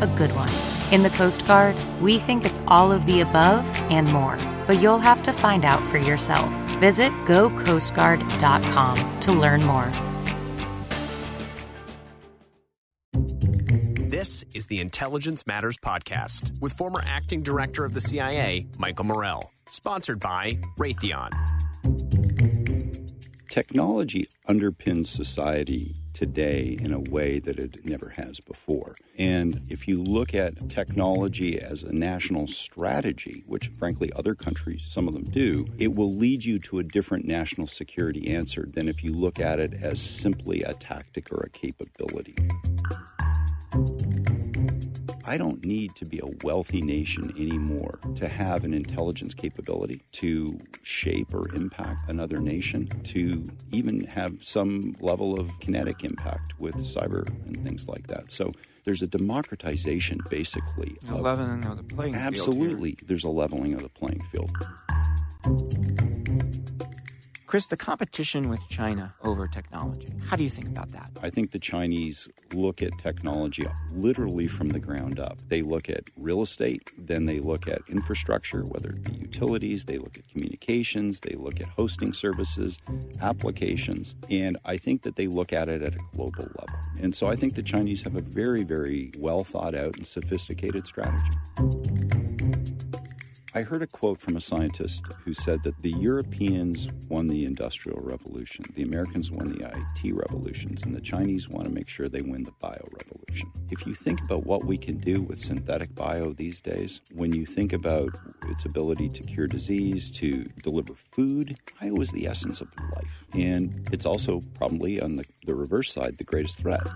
a good one. In the Coast Guard, we think it's all of the above and more, but you'll have to find out for yourself. Visit gocoastguard.com to learn more. This is the Intelligence Matters Podcast with former acting director of the CIA, Michael Morell, sponsored by Raytheon. Technology underpins society today in a way that it never has before. And if you look at technology as a national strategy, which frankly other countries, some of them do, it will lead you to a different national security answer than if you look at it as simply a tactic or a capability. I don't need to be a wealthy nation anymore to have an intelligence capability to shape or impact another nation, to even have some level of kinetic impact with cyber and things like that. So there's a democratization, basically. A leveling of the playing field. Absolutely. There's a leveling of the playing field. Chris, the competition with China over technology, how do you think about that? I think the Chinese look at technology literally from the ground up. They look at real estate, then they look at infrastructure, whether it be utilities, they look at communications, they look at hosting services, applications, and I think that they look at it at a global level. And so I think the Chinese have a very, very well thought out and sophisticated strategy. I heard a quote from a scientist who said that the Europeans won the Industrial Revolution, the Americans won the IT revolutions, and the Chinese want to make sure they win the bio revolution. If you think about what we can do with synthetic bio these days, when you think about its ability to cure disease, to deliver food, bio is the essence of life. And it's also probably on the, the reverse side the greatest threat.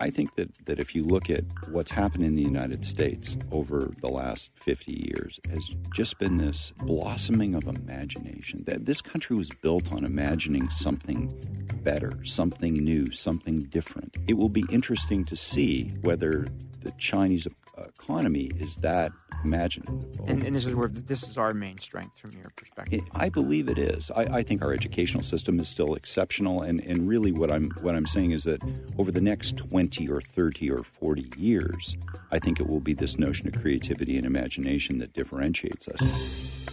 I think that, that if you look at what's happened in the United States over the last 50 years, has just been this blossoming of imagination. That this country was built on imagining something better, something new, something different. It will be interesting to see whether the Chinese economy is that imaginative. And, and, this is where this is our main strength from your perspective. I believe it is. I, I, think our educational system is still exceptional, and, and really what I'm what I'm saying is that over the next twenty or thirty or forty years, I think it will be this notion of creativity and imagination that differentiates us.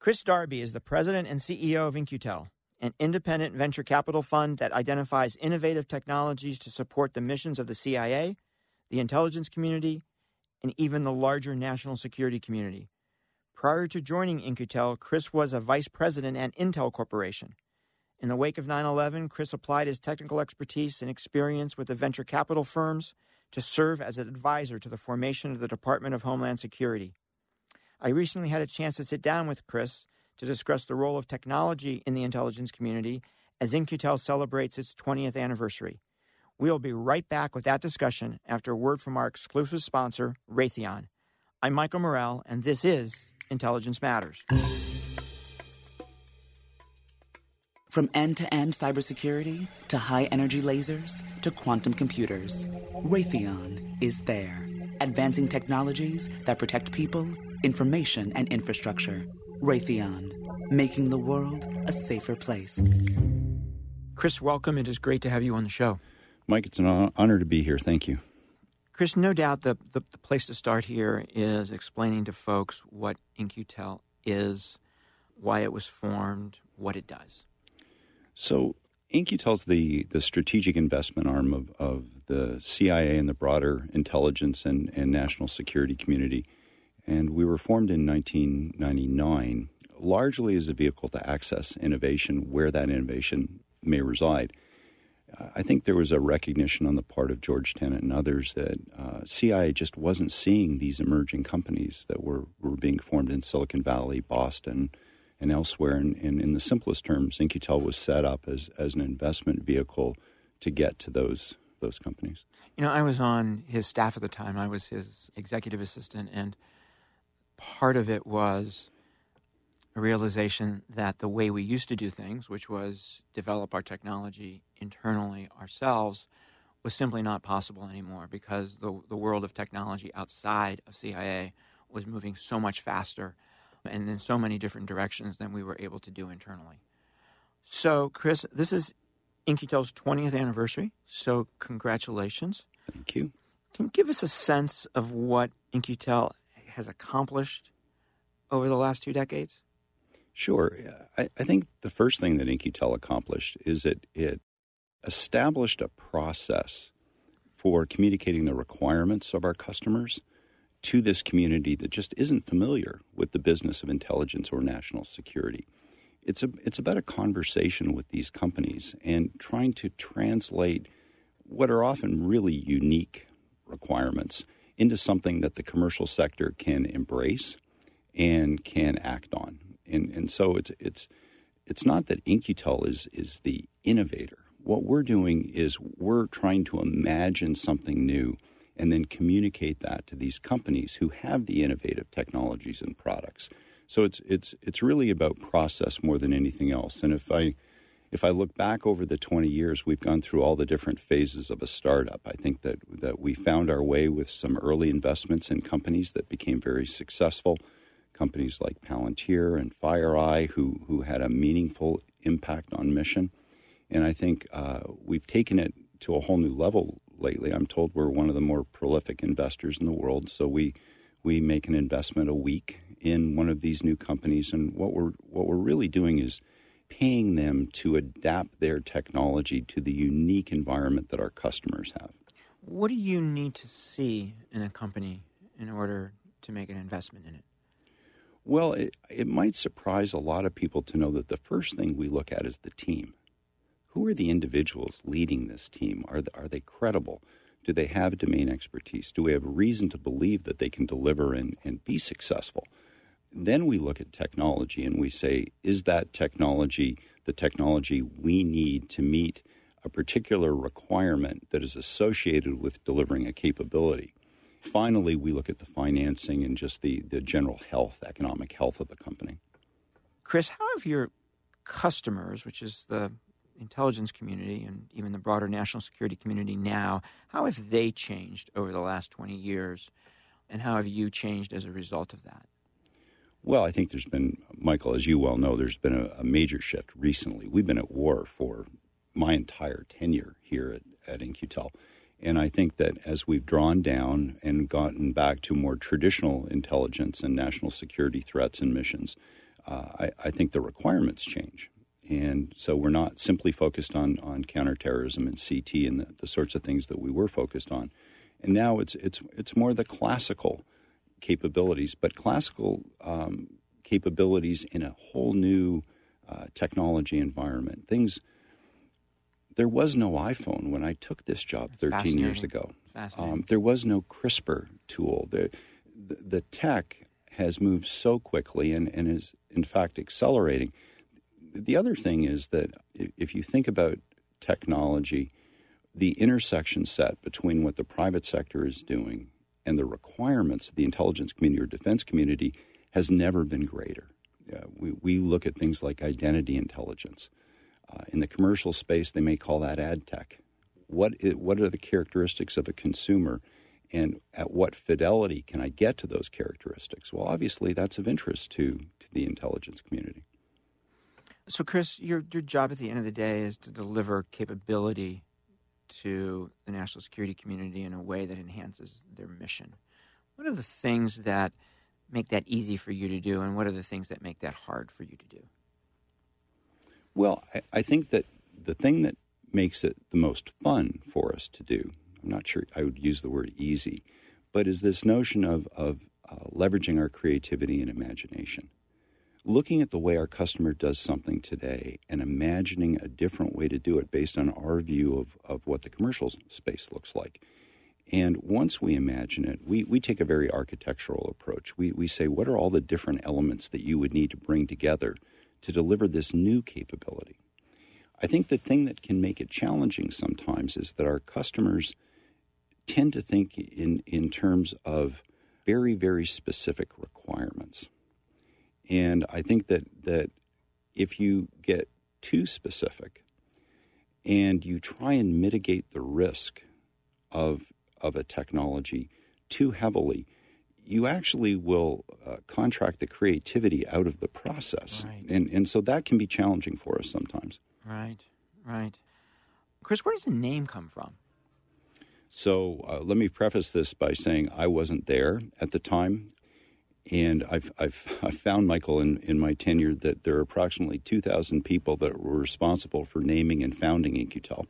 Chris Darby is the president and CEO of In-Q-Tel an independent venture capital fund that identifies innovative technologies to support the missions of the CIA, the intelligence community, and even the larger national security community. Prior to joining In-Q-Tel, Chris was a vice president at Intel Corporation. In the wake of 9 11, Chris applied his technical expertise and experience with the venture capital firms to serve as an advisor to the formation of the Department of Homeland Security. I recently had a chance to sit down with Chris to discuss the role of technology in the intelligence community as In-Q-Tel celebrates its 20th anniversary. We'll be right back with that discussion after a word from our exclusive sponsor, Raytheon. I'm Michael Morell, and this is Intelligence Matters. From end to end cybersecurity to high energy lasers to quantum computers, Raytheon is there, advancing technologies that protect people, information, and infrastructure. Raytheon, making the world a safer place. Chris, welcome. It is great to have you on the show. Mike, it's an honor to be here. Thank you. Chris, no doubt the, the, the place to start here is explaining to folks what In-Q-Tel is, why it was formed, what it does. So, In-Q-Tel's the, the strategic investment arm of, of the CIA and the broader intelligence and, and national security community. And we were formed in 1999 largely as a vehicle to access innovation where that innovation may reside. I think there was a recognition on the part of George Tenet and others that uh, CIA just wasn't seeing these emerging companies that were, were being formed in Silicon Valley, Boston, and elsewhere. And, and in the simplest terms, In-Q-Tel was set up as, as an investment vehicle to get to those those companies. You know, I was on his staff at the time. I was his executive assistant, and part of it was a realization that the way we used to do things, which was develop our technology internally ourselves, was simply not possible anymore because the, the world of technology outside of CIA was moving so much faster and in so many different directions than we were able to do internally. So, Chris, this is In-Q-Tel's 20th anniversary, so congratulations. Thank you. Can you give us a sense of what In-Q-Tel has accomplished over the last two decades? Sure. I, I think the first thing that In-Q-Tel accomplished is that it established a process for communicating the requirements of our customers to this community that just isn't familiar with the business of intelligence or national security. It's a it's about a conversation with these companies and trying to translate what are often really unique requirements into something that the commercial sector can embrace and can act on and and so it's it's it's not that In-Q-Tel is is the innovator. What we're doing is we're trying to imagine something new and then communicate that to these companies who have the innovative technologies and products. So it's it's it's really about process more than anything else. And if I if I look back over the 20 years, we've gone through all the different phases of a startup. I think that that we found our way with some early investments in companies that became very successful companies like Palantir and FireEye who, who had a meaningful impact on mission. And I think uh, we've taken it to a whole new level lately. I'm told we're one of the more prolific investors in the world. So we, we make an investment a week in one of these new companies. And what we're, what we're really doing is paying them to adapt their technology to the unique environment that our customers have. What do you need to see in a company in order to make an investment in it? Well, it, it might surprise a lot of people to know that the first thing we look at is the team. Who are the individuals leading this team? Are, are they credible? Do they have domain expertise? Do we have reason to believe that they can deliver and, and be successful? Then we look at technology and we say, is that technology the technology we need to meet a particular requirement that is associated with delivering a capability? Finally, we look at the financing and just the, the general health, economic health of the company. Chris, how have your customers, which is the intelligence community and even the broader national security community now, how have they changed over the last 20 years? And how have you changed as a result of that? Well, I think there's been, Michael, as you well know, there's been a, a major shift recently. We've been at war for my entire tenure here at, at. And I think that as we've drawn down and gotten back to more traditional intelligence and national security threats and missions, uh, I, I, think the requirements change. And so we're not simply focused on, on counterterrorism and CT and the, the sorts of things that we were focused on. And now it's, it's, it's more the classical capabilities, but classical um, capabilities in a whole new uh, technology environment. Things there was no iPhone when I took this job 13 years ago. Um, there was no CRISPR tool. The, the, the, tech has moved so quickly and, and is, in fact, accelerating. The other thing is that if you think about technology, the intersection set between what the private sector is doing and the requirements of the intelligence community or defense community has never been greater. Uh, we, we look at things like identity intelligence. Uh, in the commercial space, they may call that ad tech. What, is, what are the characteristics of a consumer, and at what fidelity can I get to those characteristics? Well, obviously, that's of interest to, to the intelligence community. So, Chris, your, your job at the end of the day is to deliver capability to the national security community in a way that enhances their mission. What are the things that make that easy for you to do, and what are the things that make that hard for you to do? Well, I, I think that the thing that makes it the most fun for us to do, I'm not sure I would use the word easy, but is this notion of, of uh, leveraging our creativity and imagination. Looking at the way our customer does something today and imagining a different way to do it based on our view of, of what the commercial space looks like. And once we imagine it, we, we take a very architectural approach. We, we say, what are all the different elements that you would need to bring together to deliver this new capability? I think the thing that can make it challenging sometimes is that our customers tend to think in, in terms of very, very specific requirements. And I think that, that if you get too specific and you try and mitigate the risk of, of a technology too heavily, you actually will uh, contract the creativity out of the process. Right. And, and so that can be challenging for us sometimes. Right, right. Chris, where does the name come from? So uh, let me preface this by saying I wasn't there at the time. And I've, I've, I've found, Michael, in, in my tenure that there are approximately 2,000 people that were responsible for naming and founding In-Q-Tel.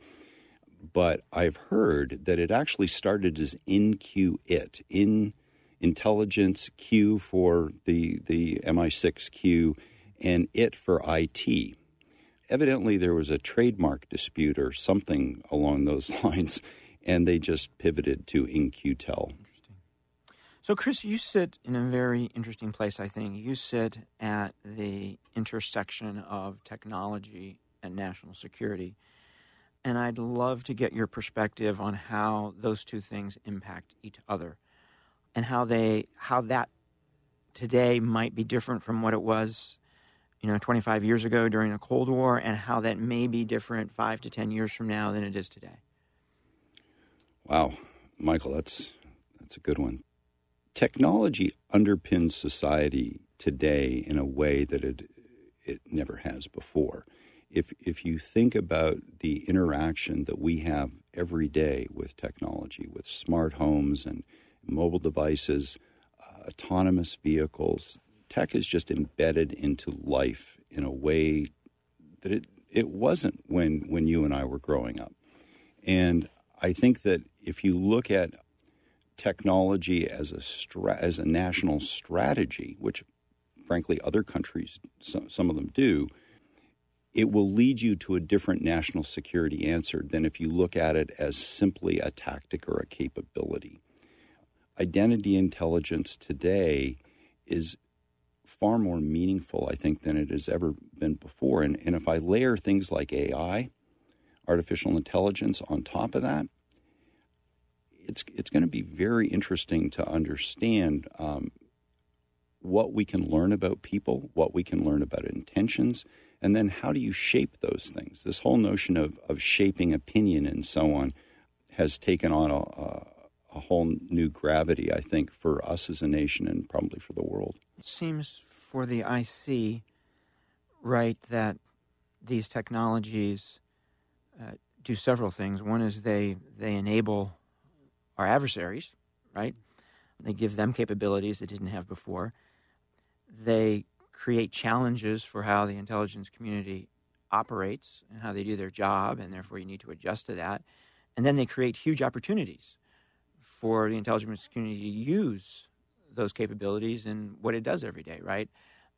But I've heard that it actually started as In-Q-IT, in intelligence, Q for the, the MI6Q, and IT for IT. Evidently, there was a trademark dispute or something along those lines and they just pivoted to In-Q-Tel. So, Chris, you sit in a very interesting place, I think. You sit at the intersection of technology and national security. And I'd love to get your perspective on how those two things impact each other and how they how that today might be different from what it was you know 25 years ago during the cold war and how that may be different 5 to 10 years from now than it is today Wow, Michael, that's that's a good one. Technology underpins society today in a way that it it never has before. If if you think about the interaction that we have every day with technology, with smart homes and mobile devices, uh, autonomous vehicles, tech is just embedded into life in a way that it it wasn't when when you and I were growing up. And I think that if you look at technology as a stra- as a national strategy, which frankly other countries some, some of them do, it will lead you to a different national security answer than if you look at it as simply a tactic or a capability. Identity intelligence today is far more meaningful, I think, than it has ever been before. And, and if I layer things like AI, artificial intelligence on top of that, it's it's going to be very interesting to understand um, what we can learn about people, what we can learn about intentions, and then how do you shape those things? This whole notion of of shaping opinion and so on has taken on a, a, a whole new gravity, I think, for us as a nation and probably for the world. It seems for the IC, right, that these technologies uh, do several things. One is they they enable our adversaries, right? They give them capabilities they didn't have before. They create challenges for how the intelligence community operates and how they do their job, and therefore you need to adjust to that. And then they create huge opportunities for the intelligence community to use those capabilities in what it does every day, right?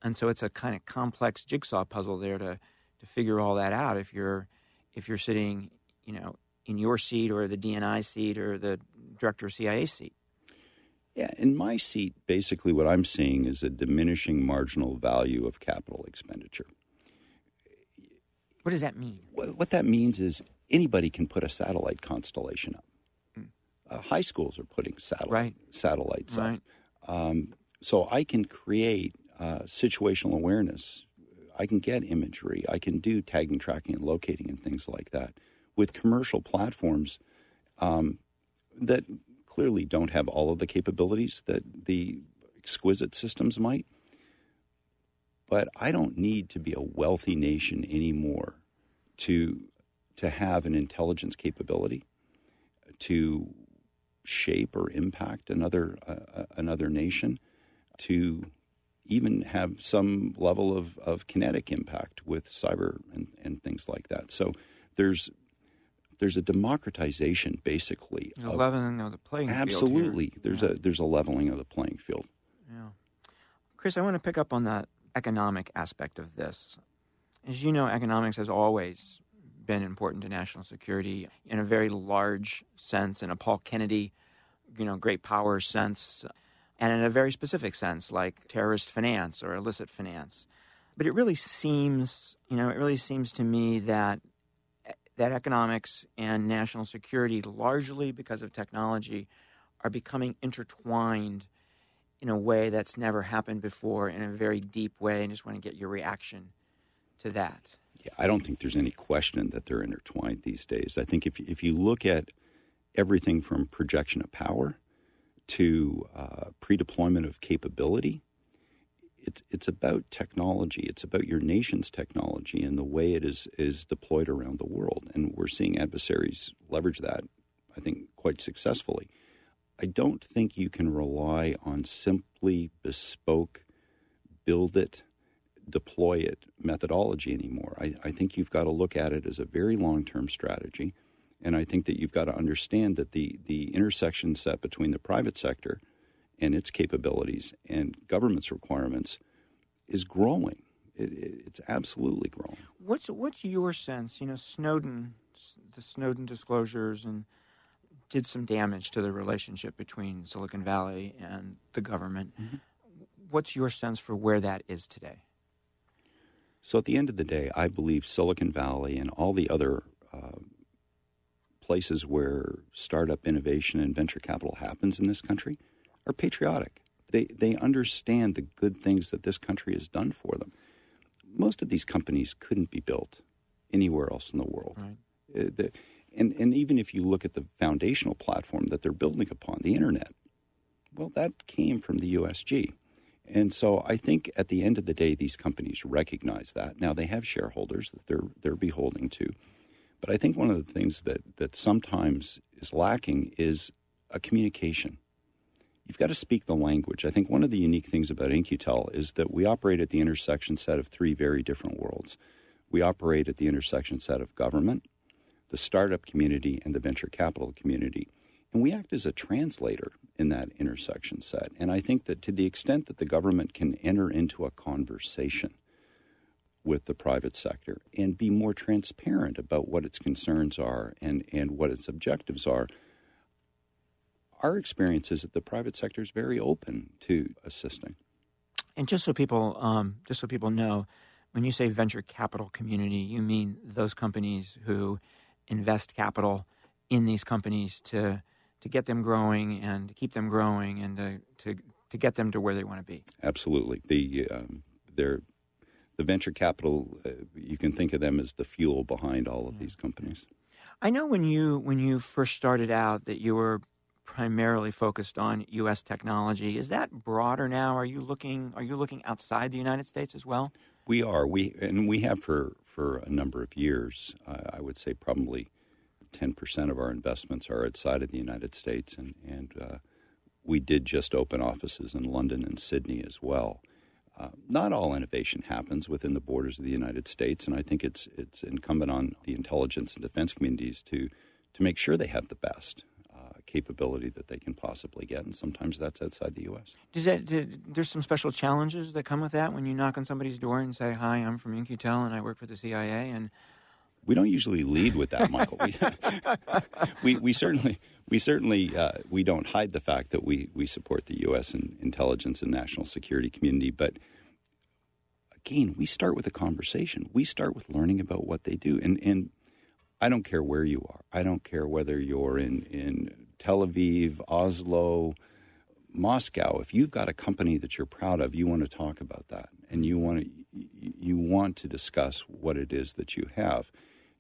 And so it's a kind of complex jigsaw puzzle there to to figure all that out if you're if you're sitting, you know, in your seat or the DNI seat or the director of CIA seat. Yeah, in my seat, basically what I'm seeing is a diminishing marginal value of capital expenditure. What does that mean? What that means is anybody can put a satellite constellation up. Mm. Uh, high schools are putting satellite, right. satellites right. up. Um, so I can create uh, situational awareness. I can get imagery. I can do tagging, tracking, and locating and things like that with commercial platforms um, that clearly don't have all of the capabilities that the exquisite systems might. But I don't need to be a wealthy nation anymore to to have an intelligence capability. to shape or impact another uh, another nation, to even have some level of, of kinetic impact with cyber and, and things like that. So there's there's a democratization basically. A leveling of the playing absolutely. field. Absolutely. There's yeah. a there's a leveling of the playing field. Yeah. Chris, I want to pick up on that economic aspect of this. As you know, economics has always been important to national security in a very large sense, in a Paul Kennedy, you know, great power sense and in a very specific sense, like terrorist finance or illicit finance. But it really seems, you know, it really seems to me that that economics and national security, largely because of technology, are becoming intertwined in a way that's never happened before, in a very deep way. And just want to get your reaction to that. Yeah, I don't think there's any question that they're intertwined these days. I think if if you look at everything from projection of power to uh, pre-deployment of capability. It's it's about technology. It's about your nation's technology and the way it is is deployed around the world. And we're seeing adversaries leverage that, I think, quite successfully. I don't think you can rely on simply bespoke, build it, deploy it methodology anymore. I, I think you've got to look at it as a very long term strategy and I think that you've got to understand that the, the intersection set between the private sector and its capabilities and government's requirements is growing. It, it, it's absolutely growing. What's what's your sense? You know, Snowden, the Snowden disclosures, and did some damage to the relationship between Silicon Valley and the government. Mm-hmm. What's your sense for where that is today? So, at the end of the day, I believe Silicon Valley and all the other uh, places where startup innovation and venture capital happens in this country are patriotic. They, they understand the good things that this country has done for them. Most of these companies couldn't be built anywhere else in the world. Right. Uh, the, and, and even if you look at the foundational platform that they're building upon, the internet, well, that came from the USG. And so I think at the end of the day, these companies recognize that. Now they have shareholders that they're they're beholden to, but I think one of the things that, that sometimes is lacking is a communication. You've got to speak the language. I think one of the unique things about In-Q-Tel is that we operate at the intersection set of three very different worlds. We operate at the intersection set of government, the startup community, and the venture capital community. And we act as a translator in that intersection set. And I think that to the extent that the government can enter into a conversation with the private sector and be more transparent about what its concerns are and, and what its objectives are. Our experience is that the private sector is very open to assisting. And just so people, um, just so people know, when you say venture capital community, you mean those companies who invest capital in these companies to to get them growing and to keep them growing and to to, to get them to where they want to be. Absolutely, the um, they're the venture capital, uh, you can think of them as the fuel behind all of yeah. these companies. I know when you when you first started out that you were primarily focused on U.S. technology. Is that broader now? Are you looking Are you looking outside the United States as well? We are. We and we have for for a number of years. Uh, I would say probably ten percent of our investments are outside of the United States, and and uh, we did just open offices in London and Sydney as well. Uh, not all innovation happens within the borders of the United States, and I think it's it's incumbent on the intelligence and defense communities to to make sure they have the best capability that they can possibly get, and sometimes that's outside the U.S. Does that did, there's some special challenges that come with that when you knock on somebody's door and say, "Hi, I'm from In-Q-Tel and I work for the CIA," and we don't usually lead with that, Michael. we, we, we certainly we certainly uh, we don't hide the fact that we we support the U.S. and intelligence and national security community, but again, we start with a conversation. We start with learning about what they do, and and I don't care where you are. I don't care whether you're in in Tel Aviv, Oslo, Moscow. If you've got a company that you're proud of, you want to talk about that, and you want to you want to discuss what it is that you have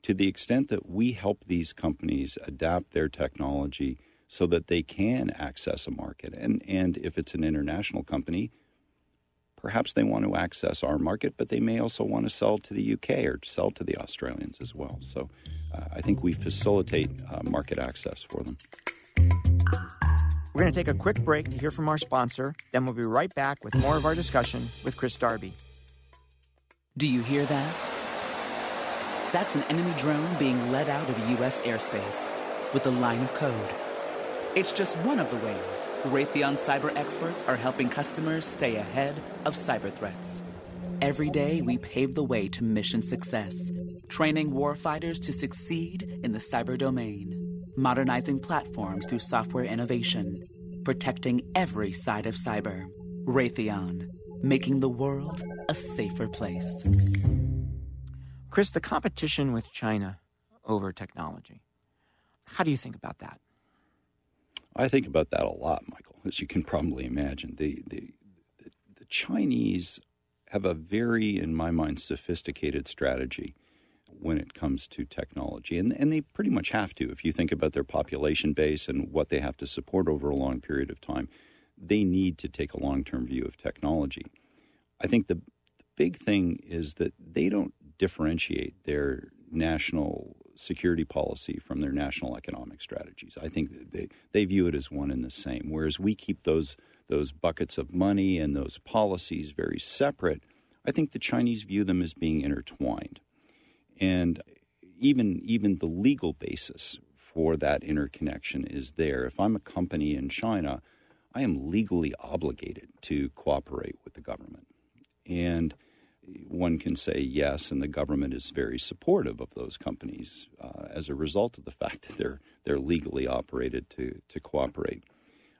to the extent that we help these companies adapt their technology so that they can access a market. And, and if it's an international company, perhaps they want to access our market, but they may also want to sell to the UK or sell to the Australians as well. So uh, I think we facilitate uh, market access for them. We're going to take a quick break to hear from our sponsor, then we'll be right back with more of our discussion with Chris Darby. Do you hear that? That's an enemy drone being led out of U.S. airspace with a line of code. It's just one of the ways Raytheon cyber experts are helping customers stay ahead of cyber threats. Every day, we pave the way to mission success, training warfighters to succeed in the cyber domain, modernizing platforms through software innovation, protecting every side of cyber. Raytheon, making the world a safer place. Chris, the competition with China over technology, how do you think about that? I think about that a lot, Michael, as you can probably imagine. The, the, the, the Chinese have a very, in my mind, sophisticated strategy when it comes to technology. And, and they pretty much have to. If you think about their population base and what they have to support over a long period of time, they need to take a long term view of technology. I think the, the big thing is that they don't differentiate their national security policy from their national economic strategies. I think they, they view it as one and the same, whereas we keep those, those buckets of money and those policies very separate. I think the Chinese view them as being intertwined. And even, even the legal basis for that interconnection is there. If I'm a company in China, I am legally obligated to cooperate with the government. And one can say yes, and the government is very supportive of those companies uh, as a result of the fact that they're they're legally operated to to cooperate.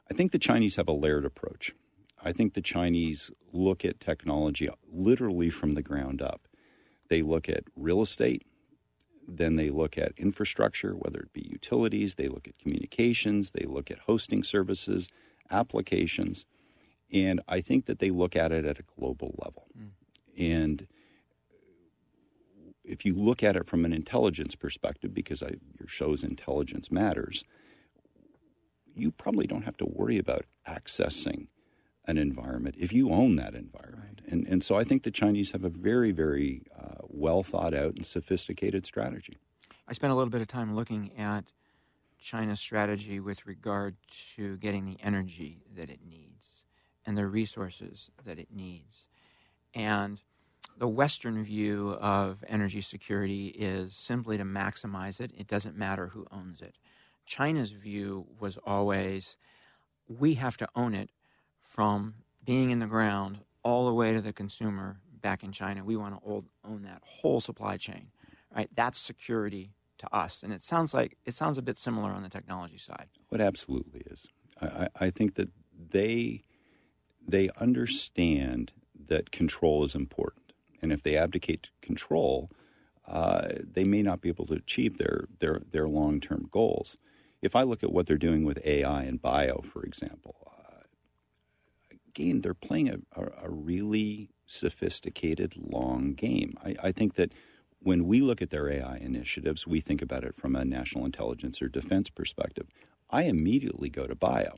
I think the Chinese have a layered approach. I think the Chinese look at technology literally from the ground up. They look at real estate, then they look at infrastructure, whether it be utilities, they look at communications, they look at hosting services, applications, and I think that they look at it at a global level. Mm. And if you look at it from an intelligence perspective, because I, your show's intelligence matters, you probably don't have to worry about accessing an environment if you own that environment. Right. And, and so I think the Chinese have a very, very uh, well thought out and sophisticated strategy. I spent a little bit of time looking at China's strategy with regard to getting the energy that it needs and the resources that it needs. And the Western view of energy security is simply to maximize it. It doesn't matter who owns it. China's view was always we have to own it from being in the ground all the way to the consumer back in China. We want to own that whole supply chain. Right? That's security to us. And it sounds like it sounds a bit similar on the technology side. It absolutely is. I, I think that they they understand that control is important, and if they abdicate control, uh, they may not be able to achieve their their their long term goals. If I look at what they're doing with AI and bio, for example, again, they're playing a, a, a, really sophisticated long game. I, I think that when we look at their AI initiatives, we think about it from a national intelligence or defense perspective. I immediately go to bio.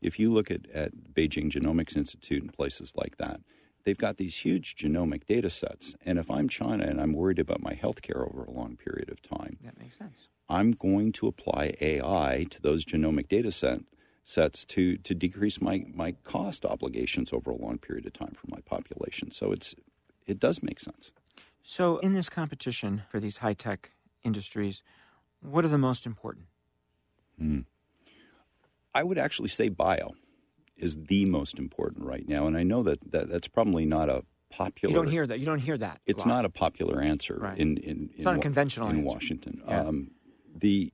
If you look at, at Beijing Genomics Institute and places like that, they've got these huge genomic data sets. And if I'm China and I'm worried about my health care over a long period of time, that makes sense. I'm going to apply AI to those genomic data set, sets to, to decrease my, my cost obligations over a long period of time for my population. So it's it does make sense. So in this competition for these high tech industries, what are the most important? Hmm. I would actually say bio is the most important right now, and I know that, that that's probably not a popular. You don't hear that. You don't hear that. It's not a popular answer right. in in, in, not a conventional in answer. Washington. Yeah. Um, the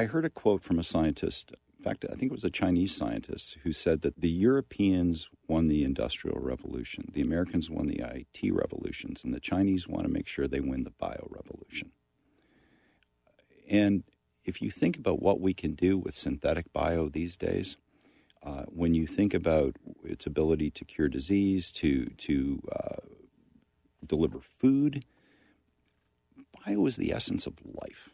I heard a quote from a scientist. In fact, I think it was a Chinese scientist who said that the Europeans won the Industrial Revolution, the Americans won the IT revolutions, and the Chinese want to make sure they win the bio revolution. And if you think about what we can do with synthetic bio these days, uh, when you think about its ability to cure disease, to to uh, deliver food, bio is the essence of life,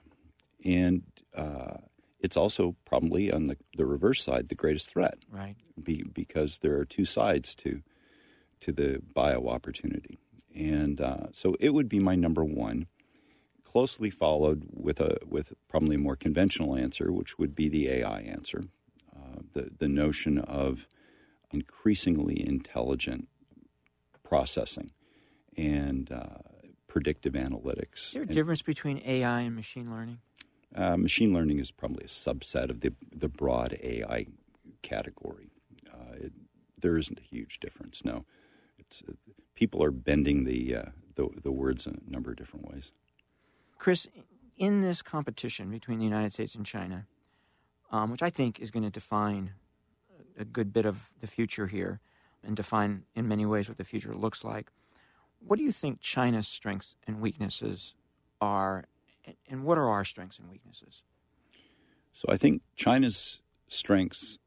and uh, it's also probably on the, the reverse side the greatest threat. Right. be, because there are two sides to to the bio opportunity, and uh, so it would be my number one, closely followed with a with probably a more conventional answer, which would be the AI answer, uh, the the notion of increasingly intelligent processing and uh, predictive analytics. Is there a And- difference between AI and machine learning? Uh, machine learning is probably a subset of the the broad AI category. Uh, it, there isn't a huge difference. No, uh, people are bending the, uh, the the words in a number of different ways. Chris, in this competition between the United States and China, um, which I think is going to define a good bit of the future here and define in many ways what the future looks like, what do you think China's strengths and weaknesses are, and- what are our strengths and weaknesses? So I think China's strengths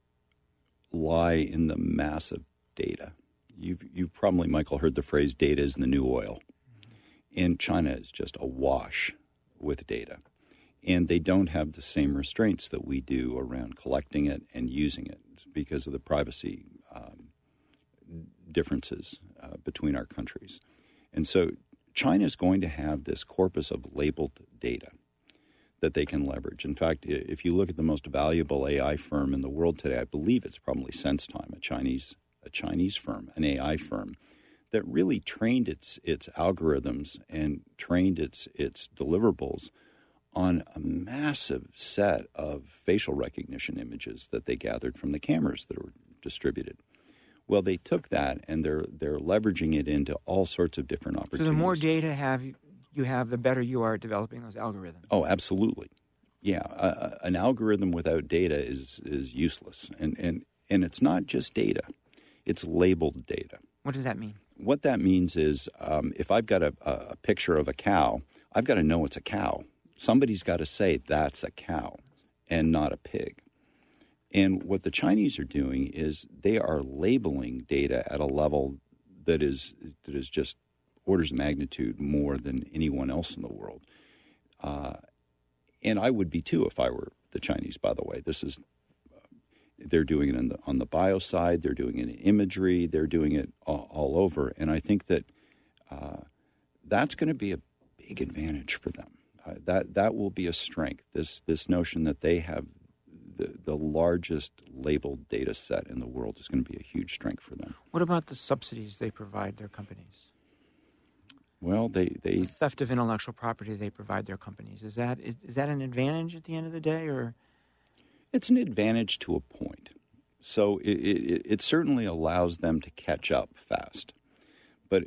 lie in the massive data. You've you've probably Michael heard the phrase "data is the new oil," and China is just awash with data, and they don't have the same restraints that we do around collecting it and using it because of the privacy um, differences uh, between our countries, and so China is going to have this corpus of labeled data that they can leverage. In fact, if you look at the most valuable AI firm in the world today, I believe it's probably SenseTime, a Chinese a Chinese firm, an AI firm that really trained its its algorithms and trained its its deliverables on a massive set of facial recognition images that they gathered from the cameras that were distributed. Well, they took that and they're they're leveraging it into all sorts of different opportunities. So the more data have you, have, the better you are at developing those algorithms. Oh, absolutely. Yeah, a- an algorithm without data is is useless, and and and it's not just data; it's labeled data. What does that mean? What that means is, um, if I've got a a picture of a cow, I've got to know it's a cow. Somebody's got to say that's a cow, and not a pig. And what the Chinese are doing is they are labeling data at a level that is that is just orders of magnitude more than anyone else in the world. Uh, and I would be too if I were the Chinese. By the way, this is they're doing it on the on the bio side, they're doing it in imagery, they're doing it all, all over, and I think that uh, that's going to be a big advantage for them. Uh, that that will be a strength. This this notion that they have the the largest labeled data set in the world is going to be a huge strength for them. What about the subsidies they provide their companies? Well, they they The theft of intellectual property they provide their companies. Is that is, is that an advantage at the end of the day, or It's an advantage to a point. So it, it, it certainly allows them to catch up fast. But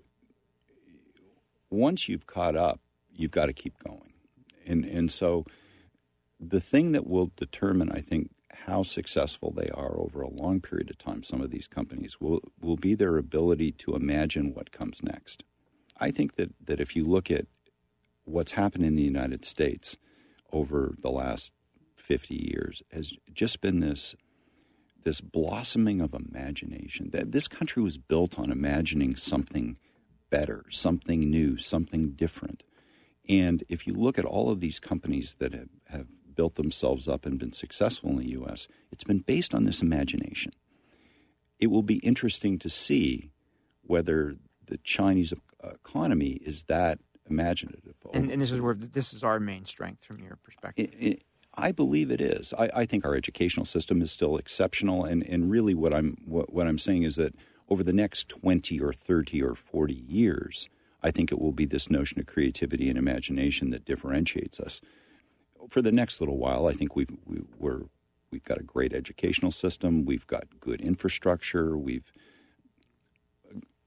once you've caught up, you've got to keep going. And, and so the thing that will determine, I think, how successful they are over a long period of time, some of these companies, will, will be their ability to imagine what comes next. I think that, that if you look at what's happened in the United States over the last 50 years has just been this this blossoming of imagination. That this country was built on imagining something better, something new, something different. And if you look at all of these companies that have, have built themselves up and been successful in the U.S., it's been based on this imagination. It will be interesting to see whether the Chinese uh, economy is that imaginative. and, and this is where this is our main strength from your perspective. It, it, I believe it is. I, I think our educational system is still exceptional, and, and really what I'm what, what I'm saying is that over the next twenty or thirty or forty years, I think it will be this notion of creativity and imagination that differentiates us. For the next little while, I think we've we, we're we've got a great educational system. We've got good infrastructure. We've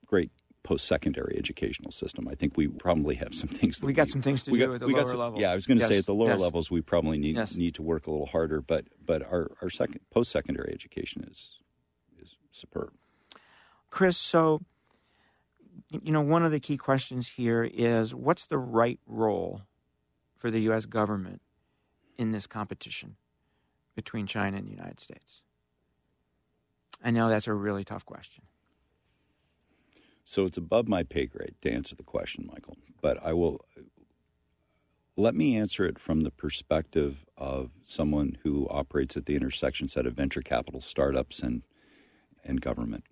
great post-secondary educational system. I think we probably have some things. That We got some things to we do got- at the we lower some- levels. Yeah, I was going to say at the lower yes. levels we probably need Yes. need to work a little harder. But but our our second post-secondary education is is superb. Chris, so you know, one of the key questions here is what's the right role for the U.S. government in this competition between China and the United States? I know that's a really tough question. So it's above my pay grade to answer the question, Michael. But I will let me answer it from the perspective of someone who operates at the intersection set of venture capital startups and and government.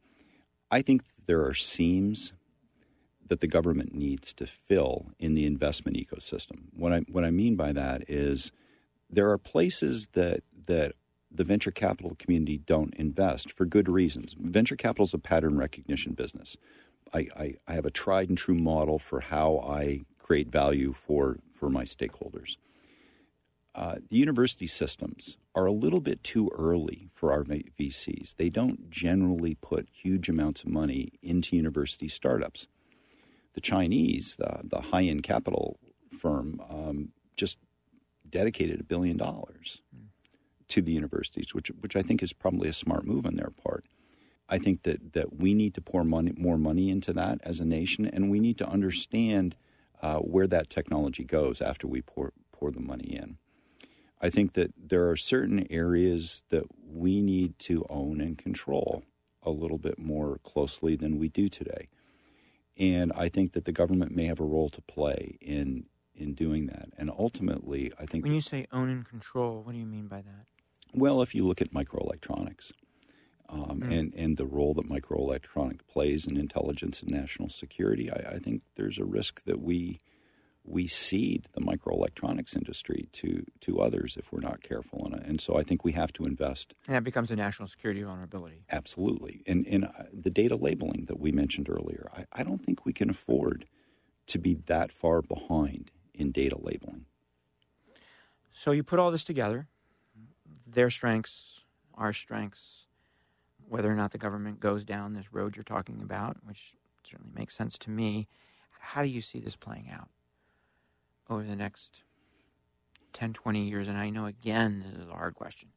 I think there are seams that the government needs to fill in the investment ecosystem. What I what I mean by that is there are places that that the venture capital community don't invest for good reasons. Venture capital is a pattern recognition business. I, I, I have a tried and true model for how I create value for, for my stakeholders. Uh, the university systems are a little bit too early for our VCs. They don't generally put huge amounts of money into university startups. The Chinese, the, the high end capital firm, um, just dedicated a billion dollars to the universities, which which I think is probably a smart move on their part. I think that that we need to pour money, more money into that as a nation, and we need to understand uh, where that technology goes after we pour pour the money in. I think that there are certain areas that we need to own and control a little bit more closely than we do today. And I think that the government may have a role to play in in doing that. And ultimately, I think when you say own and control, what do you mean by that? Well, if you look at microelectronics um, mm. and, and the role that microelectronics plays in intelligence and national security, I, I, think there's a risk that we we cede the microelectronics industry to to others if we're not careful. And, and so I think we have to invest. And that becomes a national security vulnerability. Absolutely. And, and uh, the data labeling that we mentioned earlier, I, I don't think we can afford to be that far behind in data labeling. So you put all this together their strengths, our strengths, whether or not the government goes down this road you're talking about, which certainly makes sense to me. How do you see this playing out over the next 10, 20 years? And I know, again, this is a hard question.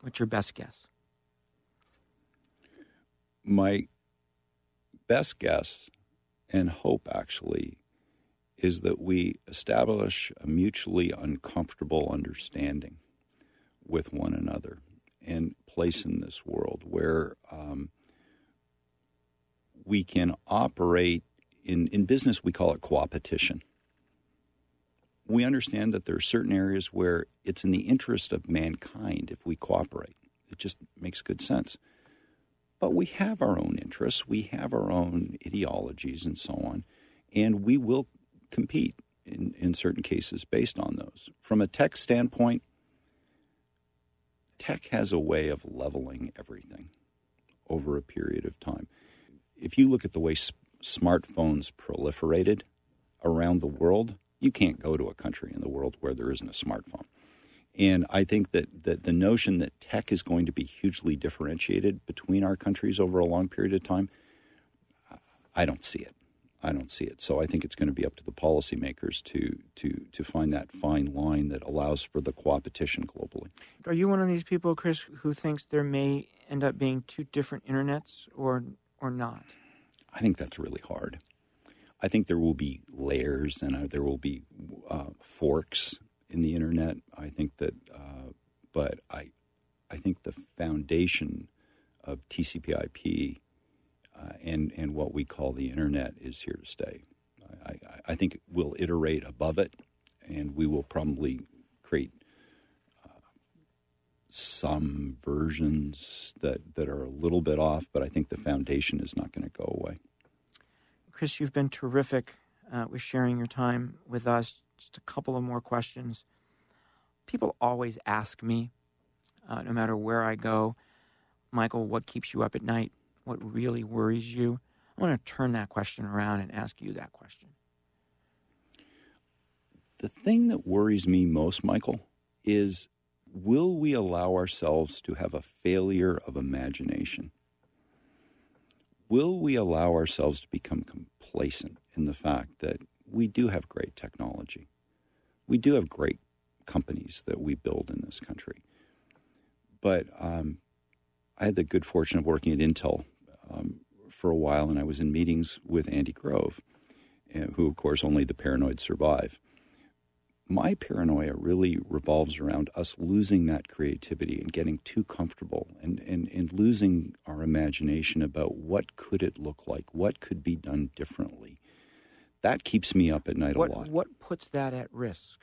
What's your best guess? My best guess and hope, actually, is that we establish a mutually uncomfortable understanding with one another and place in this world where um, we can operate in, in business we call it coopetition. We understand that there are certain areas where it's in the interest of mankind if we cooperate. It just makes good sense. But we have our own interests we have our own ideologies and so on and we will compete in, in certain cases based on those. From a tech standpoint, tech has a way of leveling everything over a period of time. If you look at the way smartphones proliferated around the world, you can't go to a country in the world where there isn't a smartphone. And I think that, that the notion that tech is going to be hugely differentiated between our countries over a long period of time, I don't see it. I don't see it. So I think it's going to be up to the policymakers to to to find that fine line that allows for the coopetition globally. Are you one of these people, Chris, who thinks there may end up being two different internets, or or not? I think that's really hard. I think there will be layers and uh, there will be uh, forks in the internet. I think that, uh, but I, I think the foundation of TCP/IP and and what we call the internet is here to stay. I, I, think we'll iterate above it, and we will probably create uh, some versions that that are a little bit off, but I think the foundation is not going to go away. Chris, you've been terrific uh, with sharing your time with us. Just a couple of more questions. People always ask me, uh, no matter where I go, Michael, what keeps you up at night? What really worries you? I want to turn that question around and ask you that question. The thing that worries me most, Michael, is will we allow ourselves to have a failure of imagination? Will we allow ourselves to become complacent in the fact that we do have great technology? We do have great companies that we build in this country. But um, I had the good fortune of working at Intel um, for a while, and I was in meetings with Andy Grove, uh, who, of course, only the paranoid survive. My paranoia really revolves around us losing that creativity and getting too comfortable and, and, and losing our imagination about what could it look like, what could be done differently. That keeps me up at night what, a lot. What puts that at risk?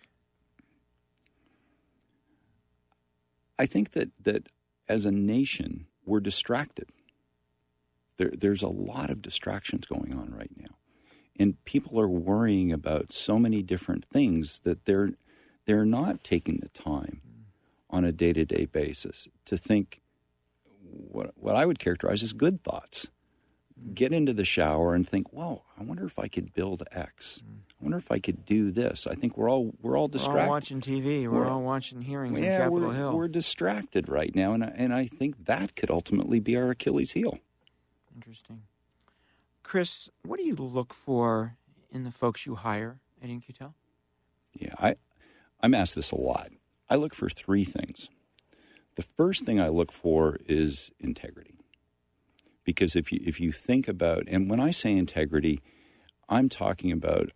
I think that, that as a nation, we're distracted. There, there's a lot of distractions going on right now, and people are worrying about so many different things that they're they're not taking the time on a day to day basis to think what what I would characterize as good thoughts. Get into the shower and think, well, I wonder if I could build X. I wonder if I could do this. I think we're all we're all distracted. We're all watching TV. We're, We're- all watching hearings in yeah, Capitol we're, Hill. we're distracted right now, and I, and I think that could ultimately be our Achilles heel. Interesting. Chris, what do you look for in the folks you hire at In-Q-Tel? Yeah, I I'm asked this a lot. I look for three things. The first thing I look for is integrity. Because if you if you think about and when I say integrity, I'm talking about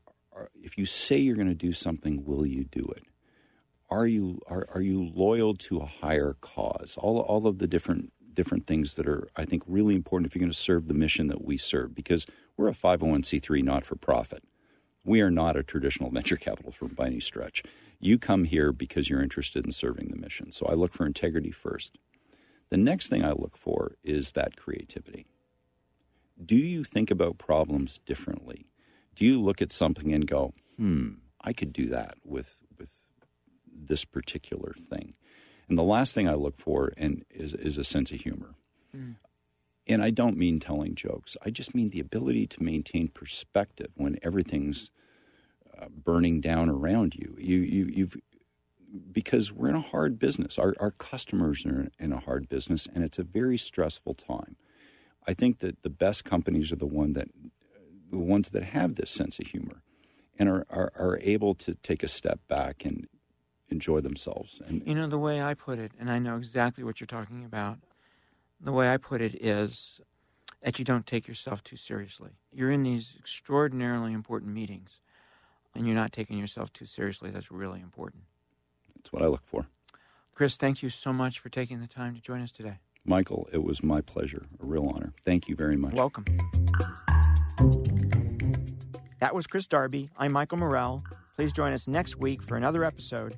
if you say you're going to do something, will you do it? Are you are, are you loyal to a higher cause? All all of the different different things that are I think really important if you're going to serve the mission that we serve because we're a 501c3 not for profit. We are not a traditional venture capital firm by any stretch. You come here because you're interested in serving the mission. So I look for integrity first. The next thing I look for is that creativity. Do you think about problems differently? Do you look at something and go, hmm, I could do that with, with this particular thing? And the last thing I look for and is, is a sense of humor. And I don't mean telling jokes. I just mean the ability to maintain perspective when everything's uh, burning down around you. You, you, you've because we're in a hard business. Our, our customers are in a hard business, and it's a very stressful time. I think that the best companies are the one that the ones that have this sense of humor and are, are, are able to take a step back and enjoy themselves. And You know, the way I put it, and I know exactly what you're talking about, the way I put it is that you don't take yourself too seriously. You're in these extraordinarily important meetings, and you're not taking yourself too seriously. That's really important. that's what I look for. Chris, thank you so much for taking the time to join us today. Michael, it was my pleasure, a real honor. Thank you very much. Welcome. That was Chris Darby. I'm Michael Morell. Please join us next week for another episode